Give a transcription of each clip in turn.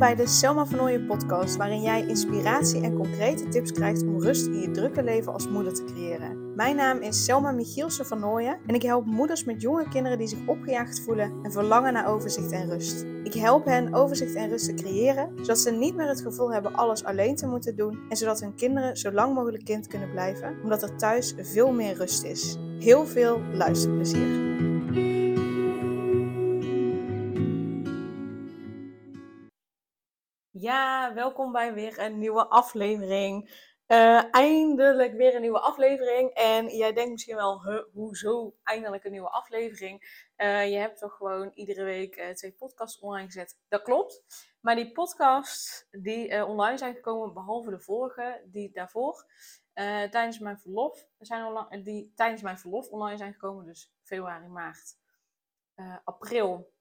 bij de Selma van podcast, waarin jij inspiratie en concrete tips krijgt om rust in je drukke leven als moeder te creëren. Mijn naam is Selma Michielsen van en ik help moeders met jonge kinderen die zich opgejaagd voelen en verlangen naar overzicht en rust. Ik help hen overzicht en rust te creëren, zodat ze niet meer het gevoel hebben alles alleen te moeten doen en zodat hun kinderen zo lang mogelijk kind kunnen blijven, omdat er thuis veel meer rust is. Heel veel luisterplezier. Ja, welkom bij weer een nieuwe aflevering. Uh, eindelijk weer een nieuwe aflevering. En jij denkt misschien wel, hoezo eindelijk een nieuwe aflevering? Uh, je hebt toch gewoon iedere week uh, twee podcasts online gezet. Dat klopt. Maar die podcasts die online zijn gekomen, behalve de vorige, die daarvoor, tijdens mijn verlof, zijn online, die tijdens mijn verlof online zijn gekomen. Dus februari, maart, april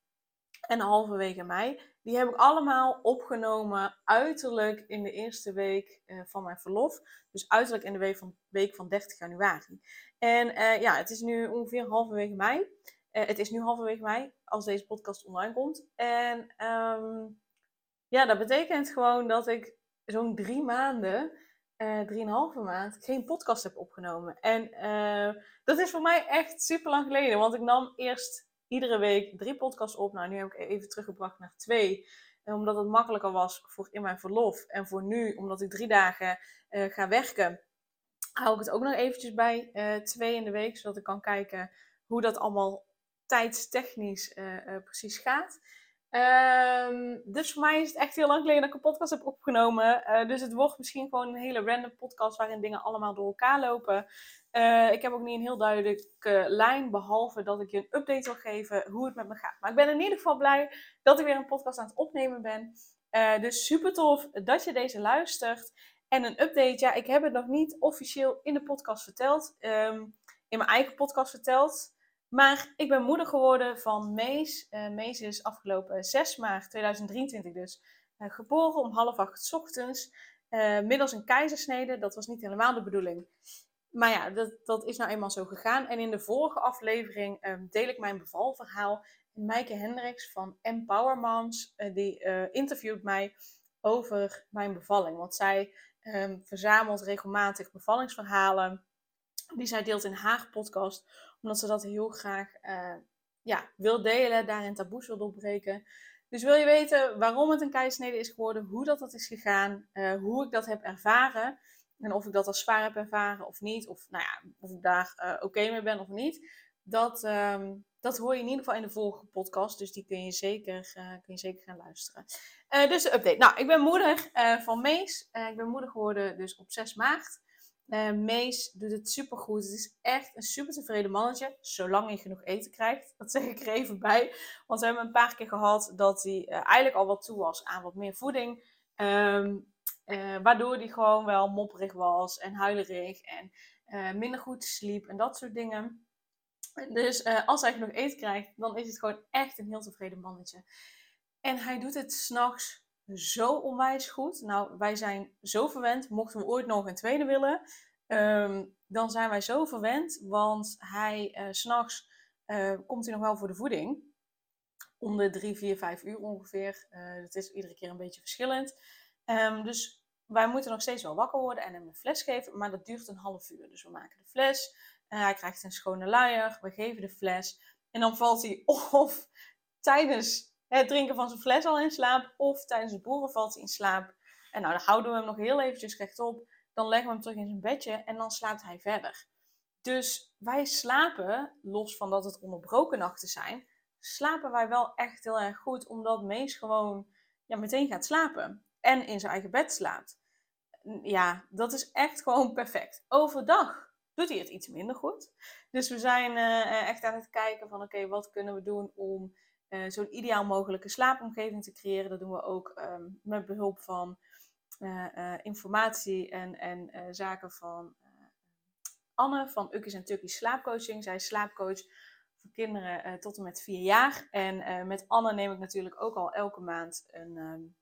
en halverwege mei. Die heb ik allemaal opgenomen uiterlijk in de eerste week uh, van mijn verlof. Dus uiterlijk in de week van, week van 30 januari. En uh, ja, het is nu ongeveer halverwege mei. Uh, het is nu halverwege mei als deze podcast online komt. En um, ja, dat betekent gewoon dat ik zo'n drie maanden, drieënhalve maand, geen podcast heb opgenomen. En dat is voor mij echt super lang geleden. Want ik nam eerst iedere week drie podcasts op. Nou, nu heb ik even teruggebracht naar twee. En omdat het makkelijker was voor in mijn verlof. En voor nu, omdat ik drie dagen uh, ga werken, hou ik het ook nog eventjes bij uh, twee in de week. Zodat ik kan kijken hoe dat allemaal tijdstechnisch uh, precies gaat. Um, dus voor mij is het echt heel lang geleden dat ik een podcast heb opgenomen. dus het wordt misschien gewoon een hele random podcast waarin dingen allemaal door elkaar lopen. Uh, ik heb ook niet een heel duidelijke lijn, behalve dat ik je een update wil geven hoe het met me gaat. Maar ik ben in ieder geval blij dat ik weer een podcast aan het opnemen ben. Uh, dus super tof dat je deze luistert. En een update, ja, ik heb het nog niet officieel in de podcast verteld. Um, in mijn eigen podcast verteld. Maar ik ben moeder geworden van Mees. Uh, Mees is afgelopen 6 maart 2023 dus geboren om half acht ochtends. middels een keizersnede. Dat was niet helemaal de bedoeling. Maar ja, dat, dat is nou eenmaal zo gegaan. En in de vorige aflevering um, deel ik mijn bevalverhaal. En Maaike Hendricks van Empower Moms, die interviewt mij over mijn bevalling. Want zij um, verzamelt regelmatig bevallingsverhalen. Die zij deelt in haar podcast. Omdat ze dat heel graag uh, ja, wil delen, daarin taboes wil doorbreken. Dus wil je weten waarom het een keisnede is geworden, hoe dat, dat is gegaan, hoe ik dat heb ervaren... En of ik dat als zwaar heb ervaren of niet, of, nou ja, of ik daar uh, oké mee ben of niet, dat, um, dat hoor je in ieder geval in de volgende podcast. Dus die kun je zeker, kun je zeker gaan luisteren. Dus de update. Nou, ik ben moeder van Mees. ik ben moeder geworden dus op 6 maart. Mees doet het supergoed. Het is echt een super tevreden mannetje, zolang hij genoeg eten krijgt. Dat zeg ik er even bij. Want we hebben een paar keer gehad dat hij eigenlijk al wat toe was aan wat meer voeding. Um, uh, waardoor die gewoon wel mopperig was en huilerig en uh, minder goed sliep en dat soort dingen. Dus uh, als hij genoeg eten krijgt, dan is het gewoon echt een heel tevreden mannetje. En hij doet het s'nachts zo onwijs goed. Nou, wij zijn zo verwend. Mochten we ooit nog een tweede willen, um, dan zijn wij zo verwend. Want hij, uh, s'nachts komt hij nog wel voor de voeding. Om de drie, vier, vijf uur ongeveer. dat is iedere keer een beetje verschillend. Um, dus wij moeten nog steeds wel wakker worden en hem een fles geven, maar dat duurt een half uur. Dus we maken de fles, hij krijgt een schone luier, we geven de fles en dan valt hij of tijdens het drinken van zijn fles al in slaap, of tijdens het boeren valt hij in slaap. En nou, dan houden we hem nog heel eventjes rechtop, dan leggen we hem terug in zijn bedje en dan slaapt hij verder. Dus wij slapen, los van dat het onderbroken nachten zijn, slapen wij wel echt heel erg goed, omdat Mees gewoon ja, meteen gaat slapen en in zijn eigen bed slaapt ja, dat is echt gewoon perfect. Overdag doet hij het iets minder goed. Dus we zijn uh, echt aan het kijken van oké, wat kunnen we doen om uh, zo'n ideaal mogelijke slaapomgeving te creëren. Dat doen we ook um, met behulp van uh, informatie en, en zaken van Anne van Ukkies en Tukkies Slaapcoaching. Zij is slaapcoach voor kinderen tot en met vier jaar. En met Anne neem ik natuurlijk ook al elke maand een...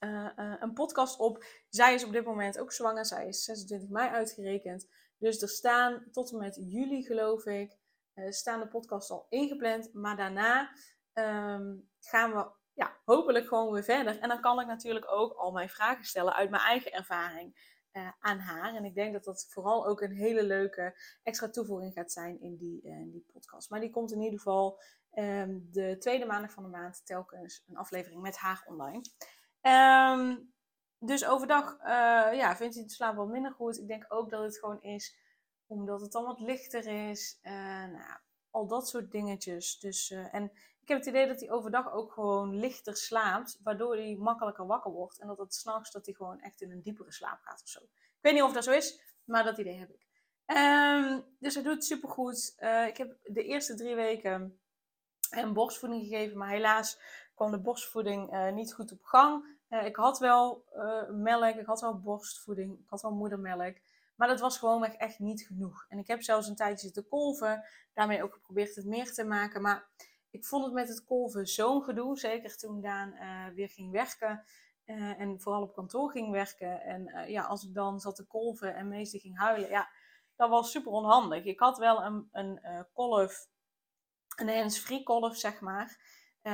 Uh, een podcast op. Zij is op dit moment ook zwanger. Zij is 26 mei uitgerekend. Dus er staan tot en met juli, geloof ik, staan de podcasts al ingepland. Maar daarna um, gaan we ja, hopelijk gewoon weer verder. En dan kan ik natuurlijk ook al mijn vragen stellen uit mijn eigen ervaring uh, aan haar. En ik denk dat dat vooral ook een hele leuke extra toevoeging gaat zijn in die, in die podcast. Maar die komt in ieder geval um, de tweede maandag van de maand telkens een aflevering met haar online. Um, dus overdag uh, ja, vindt hij het slaap wat minder goed. Ik denk ook dat het gewoon is omdat het dan wat lichter is. nou, al dat soort dingetjes. Dus, en ik heb het idee dat hij overdag ook gewoon lichter slaapt, waardoor hij makkelijker wakker wordt. En dat het s'nachts dat hij gewoon echt in een diepere slaap gaat of zo. Ik weet niet of dat zo is, maar dat idee heb ik. Um, dus hij doet het supergoed. Uh, ik heb de eerste drie weken hem borstvoeding gegeven, maar helaas kwam de borstvoeding uh, niet goed op gang. Ik had wel melk, ik had wel borstvoeding, ik had wel moedermelk. Maar dat was gewoonweg echt niet genoeg. En ik heb zelfs een tijdje zitten kolven, daarmee ook geprobeerd het meer te maken. Maar ik vond het met het kolven zo'n gedoe. Zeker toen Daan uh, weer ging werken. Uh, en vooral op kantoor ging werken. En uh, ja, als ik dan zat te kolven en meestal ging huilen. Ja, dat was super onhandig. Ik had wel een, een kolf. Een hands-free zeg maar.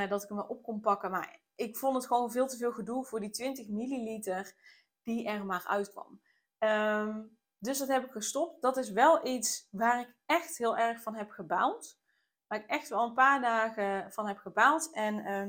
dat ik hem op kon pakken. Maar ik vond het gewoon veel te veel gedoe voor die 20 milliliter die er maar uitkwam. Um, dus dat heb ik gestopt. Dat is wel iets waar ik echt heel erg van heb gebaald waar ik echt wel een paar dagen van heb gebaald. En uh,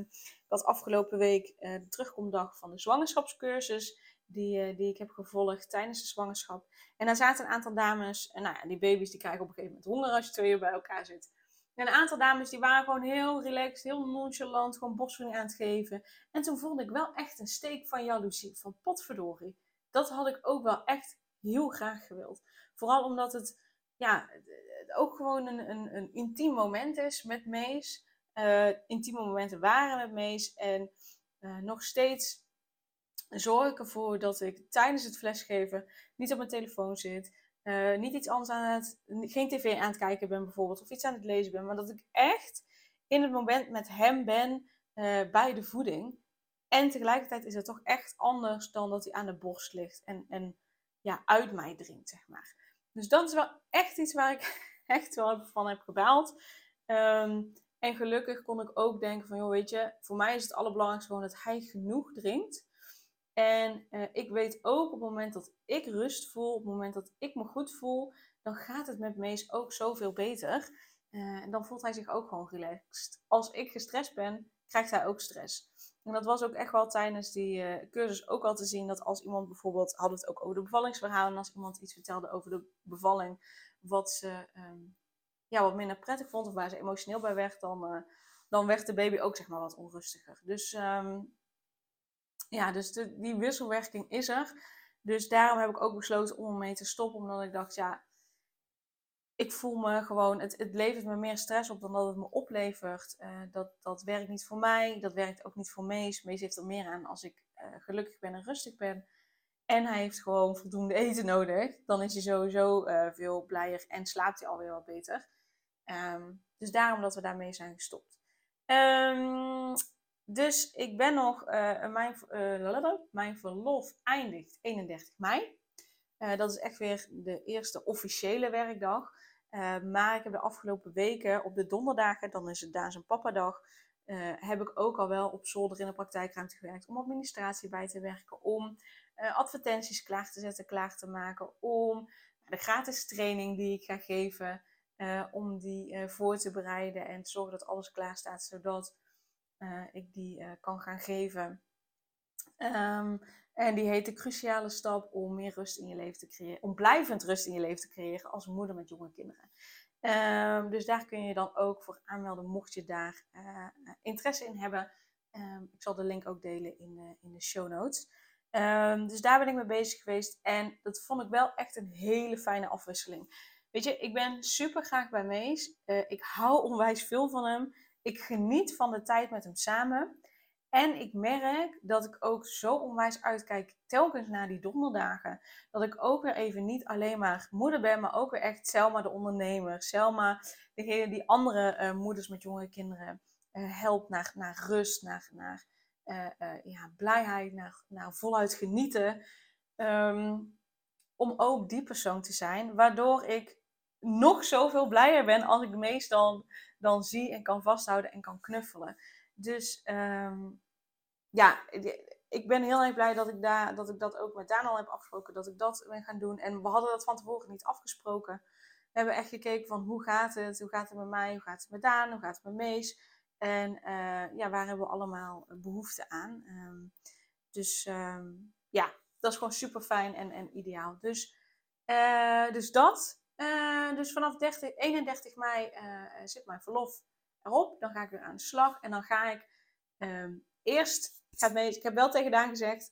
had afgelopen week uh, de terugkomdag van de zwangerschapscursus. Die, uh, die ik heb gevolgd tijdens de zwangerschap. En daar zaten een aantal dames. En nou ja, die baby's die krijgen op een gegeven moment honger als je twee bij elkaar zit. En een aantal dames die waren gewoon heel relaxed, heel nonchalant, gewoon borstvoeding aan het geven. En toen voelde ik wel echt een steek van jaloezie, van potverdorie. Dat had ik ook wel echt heel graag gewild. Vooral omdat het, ja, ook gewoon een, een, een intiem moment is met Mees. Uh, intieme momenten waren met Mees. En uh, nog steeds zorg ik ervoor dat ik tijdens het flesgeven niet op mijn telefoon zit. Uh, niet iets anders aan het, geen tv aan het kijken ben bijvoorbeeld, of iets aan het lezen ben, maar dat ik echt in het moment met hem ben bij de voeding. En tegelijkertijd is het toch echt anders dan dat hij aan de borst ligt en, en ja, uit mij dringt, zeg maar. Dus dat is wel echt iets waar ik echt wel van heb gebaald. Um, en gelukkig kon ik ook denken van, joh, weet je, voor mij is het allerbelangrijkste gewoon dat hij genoeg drinkt. En uh, ik weet ook op het moment dat ik rust voel, op het moment dat ik me goed voel, dan gaat het met Mees ook zoveel beter. Uh, en dan voelt hij zich ook gewoon relaxed. Als ik gestrest ben, krijgt hij ook stress. En dat was ook echt wel tijdens die uh, cursus ook al te zien dat als iemand bijvoorbeeld, hadden we het ook over de bevallingsverhaal, en als iemand iets vertelde over de bevalling, wat ze um, ja, wat minder prettig vond of waar ze emotioneel bij werd, dan, uh, dan werd de baby ook zeg maar wat onrustiger. Dus um, ja, dus die wisselwerking is er. Dus daarom heb ik ook besloten om ermee te stoppen, omdat ik dacht, ja, ik voel me gewoon, het, het levert me meer stress op dan dat het me oplevert. Uh, dat, dat werkt niet voor mij, dat werkt ook niet voor Mees. Mees heeft er meer aan als ik uh, gelukkig ben en rustig ben. En hij heeft gewoon voldoende eten nodig. Dan is hij sowieso uh, veel blijer en slaapt hij alweer wat beter. Um, dus daarom dat we daarmee zijn gestopt. Um, dus ik ben nog, mijn, mijn verlof eindigt 31 mei. dat is echt weer de eerste officiële werkdag. Maar ik heb de afgelopen weken op de donderdagen, dan is het daar zijn papadag, heb ik ook al wel op zolder in de praktijkruimte gewerkt om administratie bij te werken, om uh, advertenties klaar te zetten, klaar te maken. Om de gratis training die ik ga geven, om die voor te bereiden en te zorgen dat alles klaar staat, zodat ik die kan gaan geven. Um, en die heet de cruciale stap om meer rust in je leven te creëren, om blijvend rust in je leven te creëren als moeder met jonge kinderen. Um, dus daar kun je dan ook voor aanmelden, mocht je daar interesse in hebben. Um, ik zal de link ook delen in de, in de show notes. Um, dus daar ben ik mee bezig geweest. En dat vond ik wel echt een hele fijne afwisseling. Weet je, ik ben super graag bij Mees. Uh, ik hou onwijs veel van hem. Ik geniet van de tijd met hem samen. En ik merk dat ik ook zo onwijs uitkijk telkens naar die donderdagen. Dat ik ook weer even niet alleen maar moeder ben, maar ook weer echt Selma de ondernemer. Selma, degene die andere uh, moeders met jonge kinderen uh, helpt naar, naar rust, naar, naar uh, ja, blijheid, naar, naar voluit genieten. Um, om ook die persoon te zijn, waardoor ik nog zoveel blijer ben als ik de meest dan, zie en kan vasthouden en kan knuffelen. Dus um, ja, ik ben heel erg blij dat ik, daar, dat ik dat ook met Daan al heb afgesproken. Dat ik dat ben gaan doen. En we hadden dat van tevoren niet afgesproken. We hebben echt gekeken van hoe gaat het? Hoe gaat het met mij? Hoe gaat het met Daan? Hoe gaat het met Mees? En uh, ja, waar hebben we allemaal behoefte aan? Um, dus um, ja, dat is gewoon super fijn en, en ideaal. Dus, uh, dus dat. Uh, dus vanaf 30, 31 mei zit mijn verlof erop. Dan ga ik weer aan de slag. En dan ga ik um, eerst. Gaat Mees, ik heb wel tegen Daan gezegd.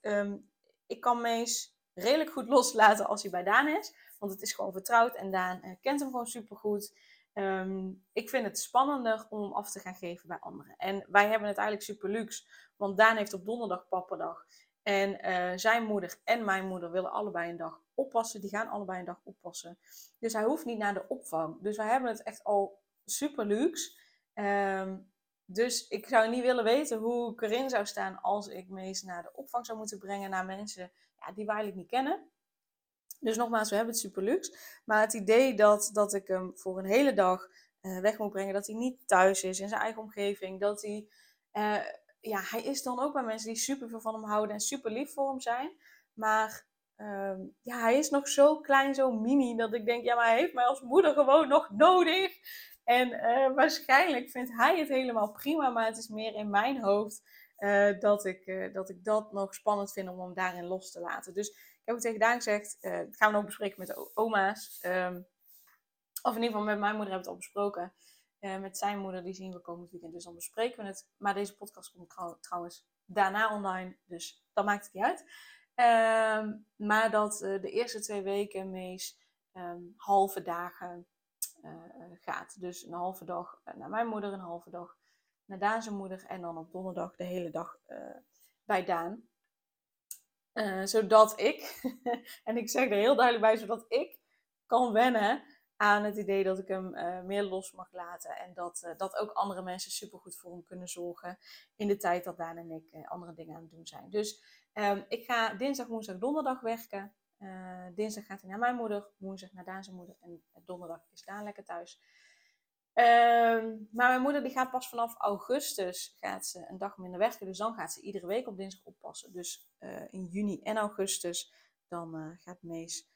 ik kan Mees redelijk goed loslaten als hij bij Daan is. Want het is gewoon vertrouwd en Daan uh, kent hem gewoon super goed. Um, ik vind het spannender om hem af te gaan geven bij anderen. En wij hebben het eigenlijk super luxe. Want Daan heeft op donderdag papperdag. En uh, zijn moeder en mijn moeder willen allebei een dag oppassen. Die gaan allebei een dag oppassen. Dus hij hoeft niet naar de opvang. Dus wij hebben het echt al super luxe. Um, dus ik zou niet willen weten hoe ik erin zou staan als ik Mees naar de opvang zou moeten brengen. Naar mensen ja, die wij eigenlijk niet kennen. Dus nogmaals, we hebben het super luxe. Maar het idee dat, dat ik hem voor een hele dag uh, weg moet brengen, dat hij niet thuis is in zijn eigen omgeving, dat hij, uh, ja, hij is dan ook bij mensen die super veel van hem houden en super lief voor hem zijn. Maar uh, ja, hij is nog zo klein, zo mini, dat ik denk, ja, maar hij heeft mij als moeder gewoon nog nodig. En uh, waarschijnlijk vindt hij het helemaal prima, maar het is meer in mijn hoofd dat, ik, dat ik dat nog spannend vind om hem daarin los te laten. Dus ik heb ook tegen Daan gezegd, gaan we nog bespreken met de oma's. Um, of in ieder geval met mijn moeder hebben we het al besproken. Met zijn moeder, die zien we komend weekend. Dus dan bespreken we het. Maar deze podcast komt trouwens daarna online. Dus dat maakt het niet uit. Um, maar dat de eerste twee weken meest um, halve dagen gaat. Dus een halve dag naar mijn moeder, een halve dag naar Daan zijn moeder. En dan op donderdag de hele dag bij Daan. Zodat ik, en ik zeg er heel duidelijk bij, zodat ik kan wennen aan het idee dat ik hem meer los mag laten. En dat, dat ook andere mensen supergoed voor hem kunnen zorgen in de tijd dat Daan en ik andere dingen aan het doen zijn. Dus um, ik ga dinsdag, woensdag, donderdag werken. Dinsdag gaat hij naar mijn moeder, woensdag naar Daan zijn moeder en donderdag is Daan lekker thuis. Ehm, maar mijn moeder die gaat pas vanaf augustus gaat ze een dag minder werken. Dus dan gaat ze iedere week op dinsdag oppassen. Dus uh, in juni en augustus dan uh, gaat Mees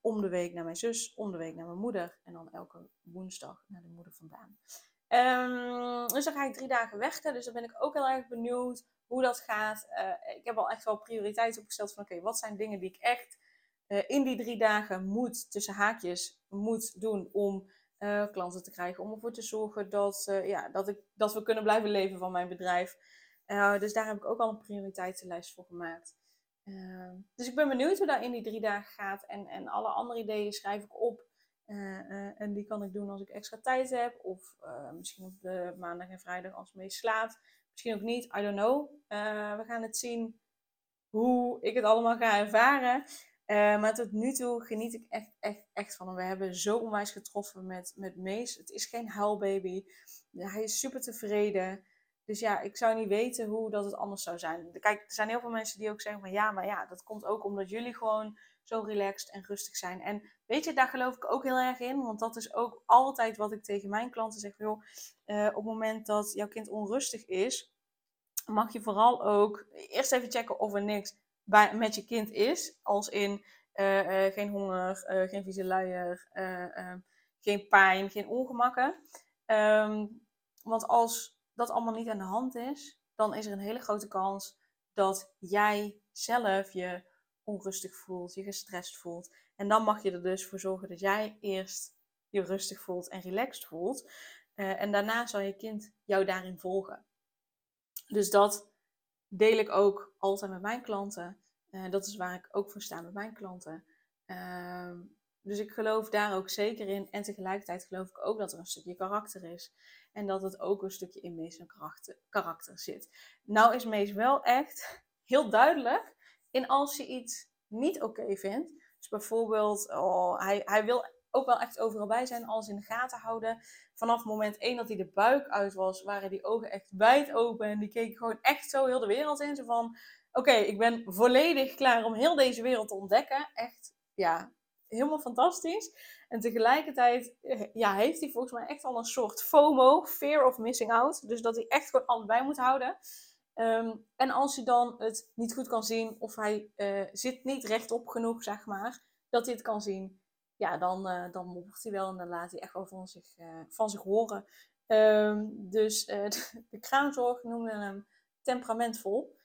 om de week naar mijn zus, om de week naar mijn moeder. En dan elke woensdag naar de moeder vandaan. Um, dus dan ga ik drie dagen werken. Dus dan ben ik ook heel erg benieuwd hoe dat gaat. ik heb al echt wel prioriteiten opgesteld van oké, wat zijn dingen die ik echt in die drie dagen moet, tussen haakjes, moet doen om uh, klanten te krijgen. Om ervoor te zorgen dat, ja, dat, ik, dat we kunnen blijven leven van mijn bedrijf. Dus daar heb ik ook al een prioriteitenlijst voor gemaakt. Ehm, dus ik ben benieuwd hoe dat in die drie dagen gaat. En, en alle andere ideeën schrijf ik op. en die kan ik doen als ik extra tijd heb. Of misschien op de maandag en vrijdag als het mee slaapt. Misschien ook niet, I don't know. we gaan het zien hoe ik het allemaal ga ervaren. Uh, maar tot nu toe geniet ik echt, echt, echt van hem. We hebben zo onwijs getroffen met, met Mees. Het is geen huilbaby. Hij is super tevreden. Dus ja, ik zou niet weten hoe dat het anders zou zijn. Kijk, er zijn heel veel mensen die ook zeggen van ja, maar ja, dat komt ook omdat jullie gewoon zo relaxed en rustig zijn. En weet je, daar geloof ik ook heel erg in. Want dat is ook altijd wat ik tegen mijn klanten zeg. Joh, uh, op het moment dat jouw kind onrustig is, mag je vooral ook eerst even checken of er niks bij, met je kind is. Als in uh, uh, geen honger, geen vieze luier, geen pijn, geen ongemakken. Um, want als dat allemaal niet aan de hand is, dan is er een hele grote kans dat jij zelf je onrustig voelt, je gestrest voelt. En dan mag je er dus voor zorgen dat jij eerst je rustig voelt en relaxed voelt. en daarna zal je kind jou daarin volgen. Dus dat deel ik ook altijd met mijn klanten. Uh, dat is waar ik ook voor sta met mijn klanten. Uh, dus ik geloof daar ook zeker in. En tegelijkertijd geloof ik ook dat er een stukje karakter is. En dat het ook een stukje in Mees karakter, karakter zit. Nou is Mees wel echt heel duidelijk in als je iets niet oké vindt. Dus bijvoorbeeld, oh, hij, hij wil ook wel echt overal bij zijn, alles in de gaten houden. Vanaf moment 1 dat hij de buik uit was, waren die ogen echt wijd open. En die keken gewoon echt zo heel de wereld in. Zo van, oké, ik ben volledig klaar om heel deze wereld te ontdekken. Echt, ja, helemaal fantastisch. En tegelijkertijd eh, ja, heeft hij volgens mij echt al een soort FOMO, fear of missing out. Dus dat hij echt gewoon allebei moet houden. Ehm, en als hij dan het niet goed kan zien of hij uh, zit niet rechtop genoeg, zeg maar, dat hij het kan zien, ja, dan, uh, dan moppert hij wel en dan laat hij echt wel van zich, uh, van zich horen. Um, dus de, de kraamzorg noemde hem temperamentvol.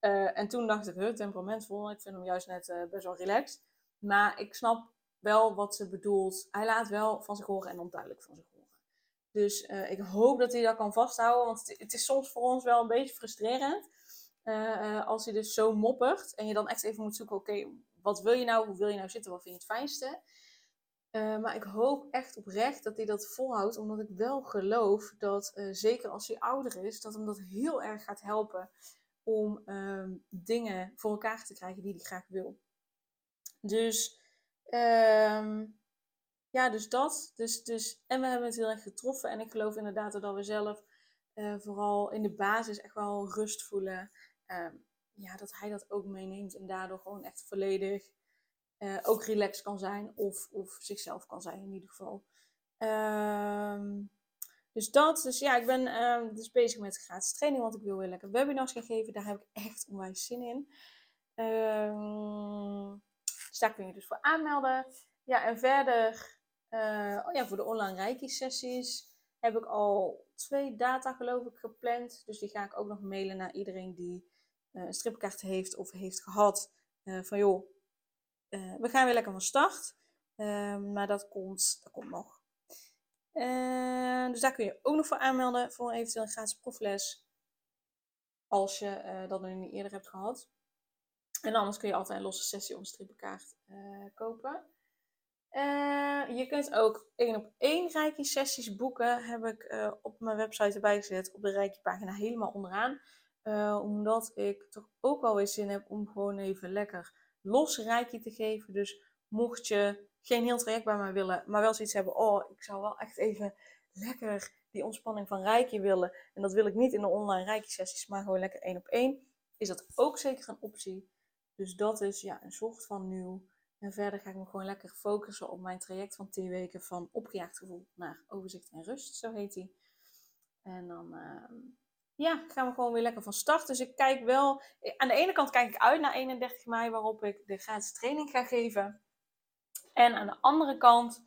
en toen dacht ik, huh, temperamentvol, ik vind hem juist net best wel relaxed. Maar ik snap wel wat ze bedoelt. Hij laat wel van zich horen en onduidelijk van zich horen. Dus uh, ik hoop dat hij dat kan vasthouden. Want het, het, is soms voor ons wel een beetje frustrerend. Uh, als hij dus zo moppert. En je dan echt even moet zoeken. Oké, wat wil je nou? Hoe wil je nou zitten? Wat vind je het fijnste? Maar ik hoop echt oprecht dat hij dat volhoudt. Omdat ik wel geloof dat, zeker als hij ouder is, dat hem dat heel erg gaat helpen. Om ehm, dingen voor elkaar te krijgen die hij graag wil. Dus ehm, ja, dus dat. Dus, dus, en we hebben het heel erg getroffen. En ik geloof inderdaad dat we zelf uh, vooral in de basis echt wel rust voelen. Uh, ja, dat hij dat ook meeneemt en daardoor gewoon echt volledig uh, ook relaxed kan zijn. Of, of zichzelf kan zijn in ieder geval. Ehm, dus dat. Dus ja, ik ben ehm, dus bezig met gratis training. Want ik wil weer lekker webinars gaan geven. Daar heb ik echt onwijs zin in. Dus daar kun je dus voor aanmelden. Ja, en verder oh ja, voor de online Reiki-sessies heb ik al twee data geloof ik gepland. Dus die ga ik ook nog mailen naar iedereen die uh, een stripkaart heeft of heeft gehad. Uh, van joh, we gaan weer lekker van start. Ehm, maar dat komt, dat komt nog. dus daar kun je ook nog voor aanmelden voor eventueel een gratis proefles. Als je dat nog niet eerder hebt gehad. En anders kun je altijd een losse sessie of een strippenkaart kopen. Uh, je kunt ook één op één Reiki sessies boeken. Heb ik uh, op mijn website erbij gezet. Op de Reiki pagina helemaal onderaan. Uh, omdat ik toch ook wel weer zin heb om gewoon even lekker los Reiki te geven. Dus mocht je geen heel traject bij mij willen. Maar wel zoiets hebben. Oh, ik zou wel echt even lekker die ontspanning van Reiki willen. En dat wil ik niet in de online Reiki sessies. Maar gewoon lekker één op één. Is dat ook zeker een optie. Dus dat is ja, een soort van nieuw en verder ga ik me gewoon lekker focussen op mijn traject van 10 weken van opgejaagd gevoel naar overzicht en rust, zo heet die. En dan uh, ja, gaan we gewoon weer lekker van start. Dus ik kijk wel, aan de ene kant kijk ik uit naar 31 mei waarop ik de gratis training ga geven. En aan de andere kant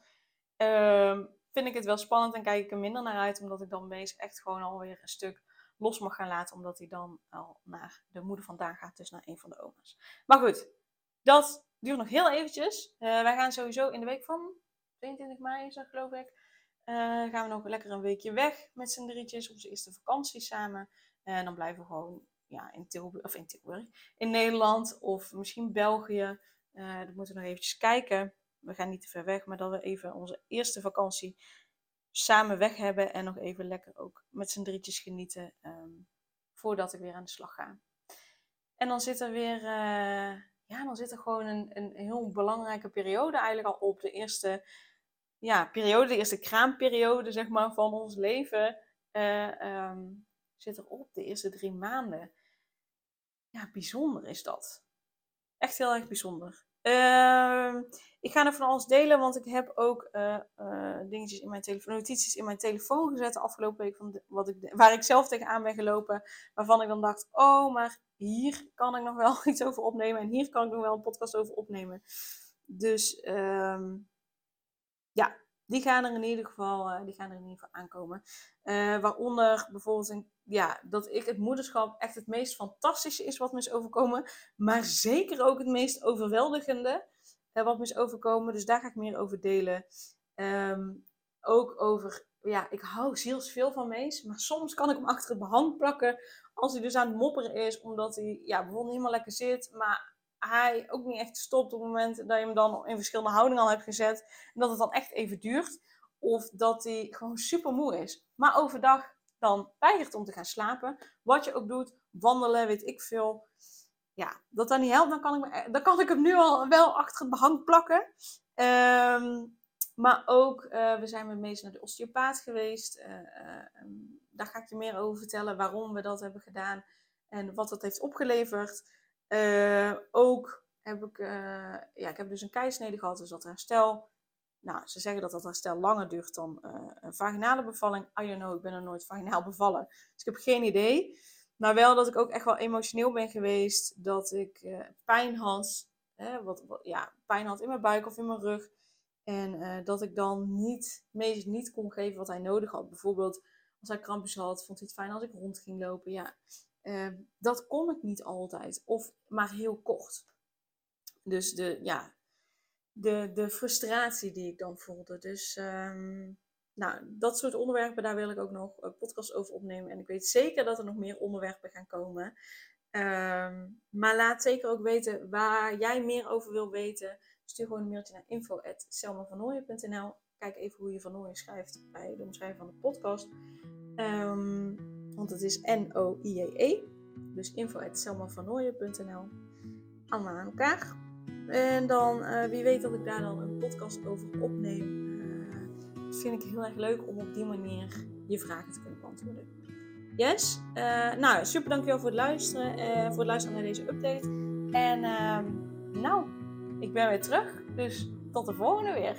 uh, vind ik het wel spannend en kijk ik er minder naar uit, omdat ik dan bezig echt gewoon alweer een stuk los mag gaan laten, omdat hij dan al naar de moeder vandaan gaat, dus naar een van de oma's. Maar goed, dat duurt nog heel eventjes. Uh, wij gaan sowieso in de week van 22 mei, zo geloof ik, uh, gaan we nog lekker een weekje weg met z'n drietjes. Onze eerste vakantie samen. En dan blijven we gewoon ja, in, Tilburg, of in Tilburg, in Nederland of misschien België. Dat moeten we nog eventjes kijken. We gaan niet te ver weg, maar dat we even onze eerste vakantie samen weg hebben. En nog even lekker ook met z'n drietjes genieten um, voordat ik weer aan de slag ga. En dan zit er weer ja, dan zit er gewoon een, een heel belangrijke periode eigenlijk al op. De eerste ja, periode, de eerste kraamperiode zeg maar, van ons leven uh, um, zit erop. De eerste drie maanden. Ja, bijzonder is dat. Echt heel erg bijzonder. Uh, ik ga er van alles delen, want ik heb ook uh, uh, dingetjes in mijn telefoon, notities in mijn telefoon gezet de afgelopen week, van wat ik, waar ik zelf tegenaan ben gelopen. Waarvan ik dan dacht, oh, maar hier kan ik nog wel iets over opnemen en hier kan ik nog wel een podcast over opnemen. Dus um, ja, die gaan er in ieder geval, uh, die gaan er in ieder geval aankomen. Uh, waaronder bijvoorbeeld een, ja, dat ik het moederschap echt het meest fantastische is wat me is overkomen. Maar zeker ook het meest overweldigende uh, wat me is overkomen. Dus daar ga ik meer over delen. Um, ook over, ja, ik hou zielsveel van Mees. Maar soms kan ik hem achter het behang plakken. Als hij dus aan het mopperen is. Omdat hij ja, bijvoorbeeld niet helemaal lekker zit. Maar hij ook niet echt stopt op het moment dat je hem dan in verschillende houdingen al hebt gezet. En dat het dan echt even duurt. Of dat hij gewoon super moe is. Maar overdag dan weigert om te gaan slapen. Wat je ook doet, wandelen, weet ik veel. Ja, dat dan niet helpt, dan kan ik, me, dan kan ik hem nu al wel achter het behang plakken. Um, maar ook, uh, we zijn met meest naar de osteopaat geweest. Uh, uh, daar ga ik je meer over vertellen waarom we dat hebben gedaan en wat dat heeft opgeleverd. Uh, ook heb ik, uh, ja, ik heb dus een keisnede gehad, dus dat herstel. Nou, ze zeggen dat dat herstel langer duurt dan uh, een vaginale bevalling. I don't know, ik ben er nooit vaginaal bevallen. Dus ik heb geen idee. maar wel dat ik ook echt wel emotioneel ben geweest. Dat ik pijn had. Hè, wat, ja, pijn had in mijn buik of in mijn rug. En dat ik dan niet, meest niet kon geven wat hij nodig had. Bijvoorbeeld als hij krampjes had, vond hij het fijn als ik rond ging lopen. Ja, uh, dat kon ik niet altijd. Of maar heel kort. Dus de, ja, de, de frustratie die ik dan voelde. Dus um, nou, dat soort onderwerpen, daar wil ik ook nog een podcast over opnemen. En ik weet zeker dat er nog meer onderwerpen gaan komen. Um, maar laat zeker ook weten waar jij meer over wil weten. Stuur gewoon een mailtje naar info.selmavernooien.nl Kijk even hoe je Van schrijft bij de omschrijving van de podcast. Um, want het is N-O-I-E-E. dus info.selmavernooien.nl Allemaal aan elkaar. En dan, uh, wie weet dat ik daar dan een podcast over opneem dat vind ik heel erg leuk om op die manier je vragen te kunnen beantwoorden. Yes? Uh, nou, super dankjewel voor het luisteren. Voor het luisteren naar deze update. En uh, nou, ik ben weer terug. Dus tot de volgende weer.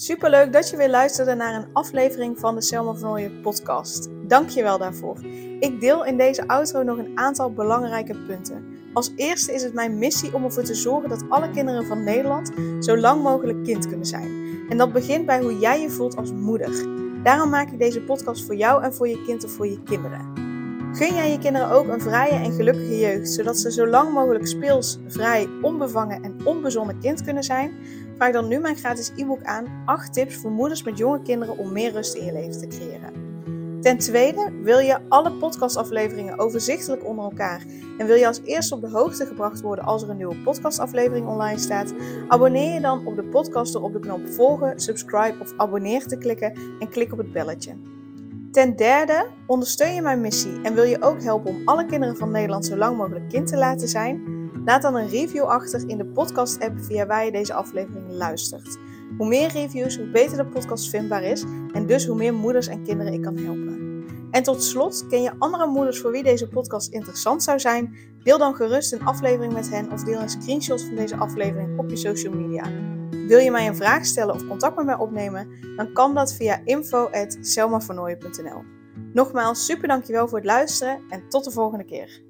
Super leuk dat je weer luisterde naar een aflevering van de Selma van Ooyen podcast. Dankjewel daarvoor. Ik deel in deze outro nog een aantal belangrijke punten. Als eerste is het mijn missie om ervoor te zorgen dat alle kinderen van Nederland zo lang mogelijk kind kunnen zijn. En dat begint bij hoe jij je voelt als moeder. Daarom maak ik deze podcast voor jou en voor je kind of voor je kinderen. Gun jij je kinderen ook een vrije en gelukkige jeugd, zodat ze zo lang mogelijk speels, vrij, onbevangen en onbezonnen kind kunnen zijn? Vraag dan nu mijn gratis e-book aan 8 tips voor moeders met jonge kinderen om meer rust in je leven te creëren. Ten tweede, wil je alle podcastafleveringen overzichtelijk onder elkaar en wil je als eerste op de hoogte gebracht worden als er een nieuwe podcastaflevering online staat? Abonneer je dan op de podcast door op de knop volgen, subscribe of abonneer te klikken en klik op het belletje. Ten derde, ondersteun je mijn missie en wil je ook helpen om alle kinderen van Nederland zo lang mogelijk kind te laten zijn? Laat dan een review achter in de podcast-app via waar je deze aflevering luistert. Hoe meer reviews, hoe beter de podcast vindbaar is en dus hoe meer moeders en kinderen ik kan helpen. En tot slot, ken je andere moeders voor wie deze podcast interessant zou zijn? Deel dan gerust een aflevering met hen of deel een screenshot van deze aflevering op je social media. Wil je mij een vraag stellen of contact met mij opnemen? Dan kan dat via info.selmavernooien.nl Nogmaals, super dankjewel voor het luisteren en tot de volgende keer.